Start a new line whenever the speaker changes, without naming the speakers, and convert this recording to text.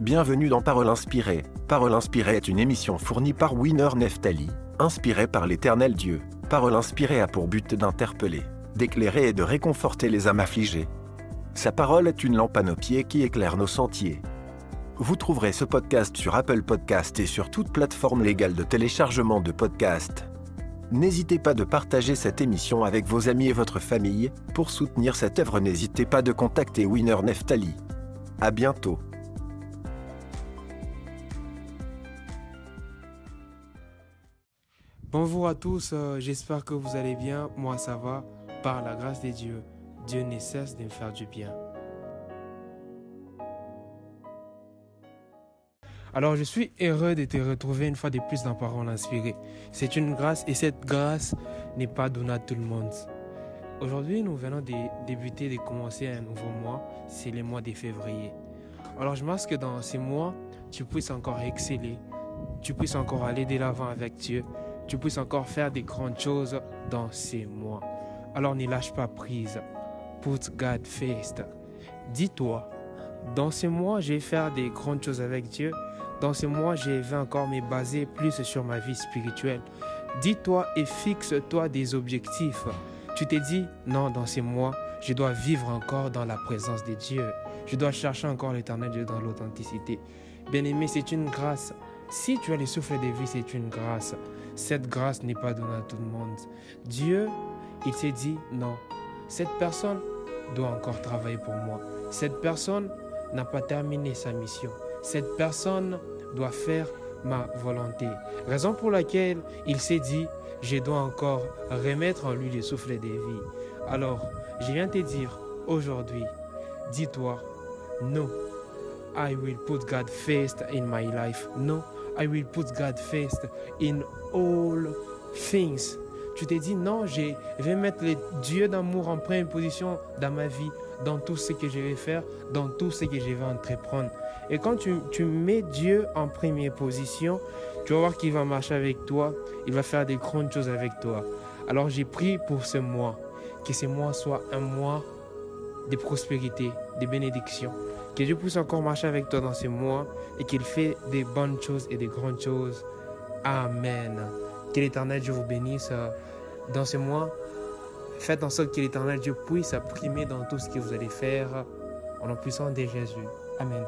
Bienvenue dans Parole inspirée. Parole inspirée est une émission fournie par Winner Neftali, inspirée par l'éternel Dieu. Parole inspirée a pour but d'interpeller, d'éclairer et de réconforter les âmes affligées. Sa parole est une lampe à nos pieds qui éclaire nos sentiers. Vous trouverez ce podcast sur Apple Podcast et sur toute plateforme légale de téléchargement de podcasts. N'hésitez pas de partager cette émission avec vos amis et votre famille. Pour soutenir cette œuvre, n'hésitez pas de contacter Winner Neftali. À bientôt.
Bonjour à tous, euh, j'espère que vous allez bien. Moi, ça va. Par la grâce de Dieu, Dieu ne cesse de me faire du bien. Alors, je suis heureux de te retrouver une fois de plus dans Parole inspirée. C'est une grâce et cette grâce n'est pas donnée à tout le monde. Aujourd'hui, nous venons de débuter, de commencer un nouveau mois. C'est le mois de février. Alors, je pense que dans ces mois, tu puisses encore exceller. Tu puisses encore aller de l'avant avec Dieu tu puisses encore faire des grandes choses dans ces mois. Alors ne lâche pas prise. Put God first. Dis-toi, dans ces mois, je vais faire des grandes choses avec Dieu. Dans ces mois, je vais encore me baser plus sur ma vie spirituelle. Dis-toi et fixe-toi des objectifs. Tu t'es dit, non, dans ces mois, je dois vivre encore dans la présence de Dieu. Je dois chercher encore l'éternel Dieu dans l'authenticité. Bien-aimé, c'est une grâce. Si tu as le souffle de vie, c'est une grâce. Cette grâce n'est pas donnée à tout le monde. Dieu, il s'est dit, non, cette personne doit encore travailler pour moi. Cette personne n'a pas terminé sa mission. Cette personne doit faire ma volonté. Raison pour laquelle il s'est dit, je dois encore remettre en lui le souffle de vie. Alors, je viens te dire aujourd'hui, dis-toi, non, I will put God first in my life. Non, I will put God first in all things. Tu t'es dit, non, je vais mettre le Dieu d'amour en première position dans ma vie, dans tout ce que je vais faire, dans tout ce que je vais entreprendre. Et quand tu, tu mets Dieu en première position, tu vas voir qu'il va marcher avec toi, il va faire des grandes choses avec toi. Alors j'ai pris pour ce mois, que ce mois soit un mois de prospérité, de bénédiction. Que Dieu puisse encore marcher avec toi dans ces mois et qu'il fait des bonnes choses et des grandes choses. Amen. Que l'éternel Dieu vous bénisse euh, dans ces mois. Faites en sorte que l'éternel Dieu puisse primer dans tout ce que vous allez faire en en puissant de Jésus. Amen.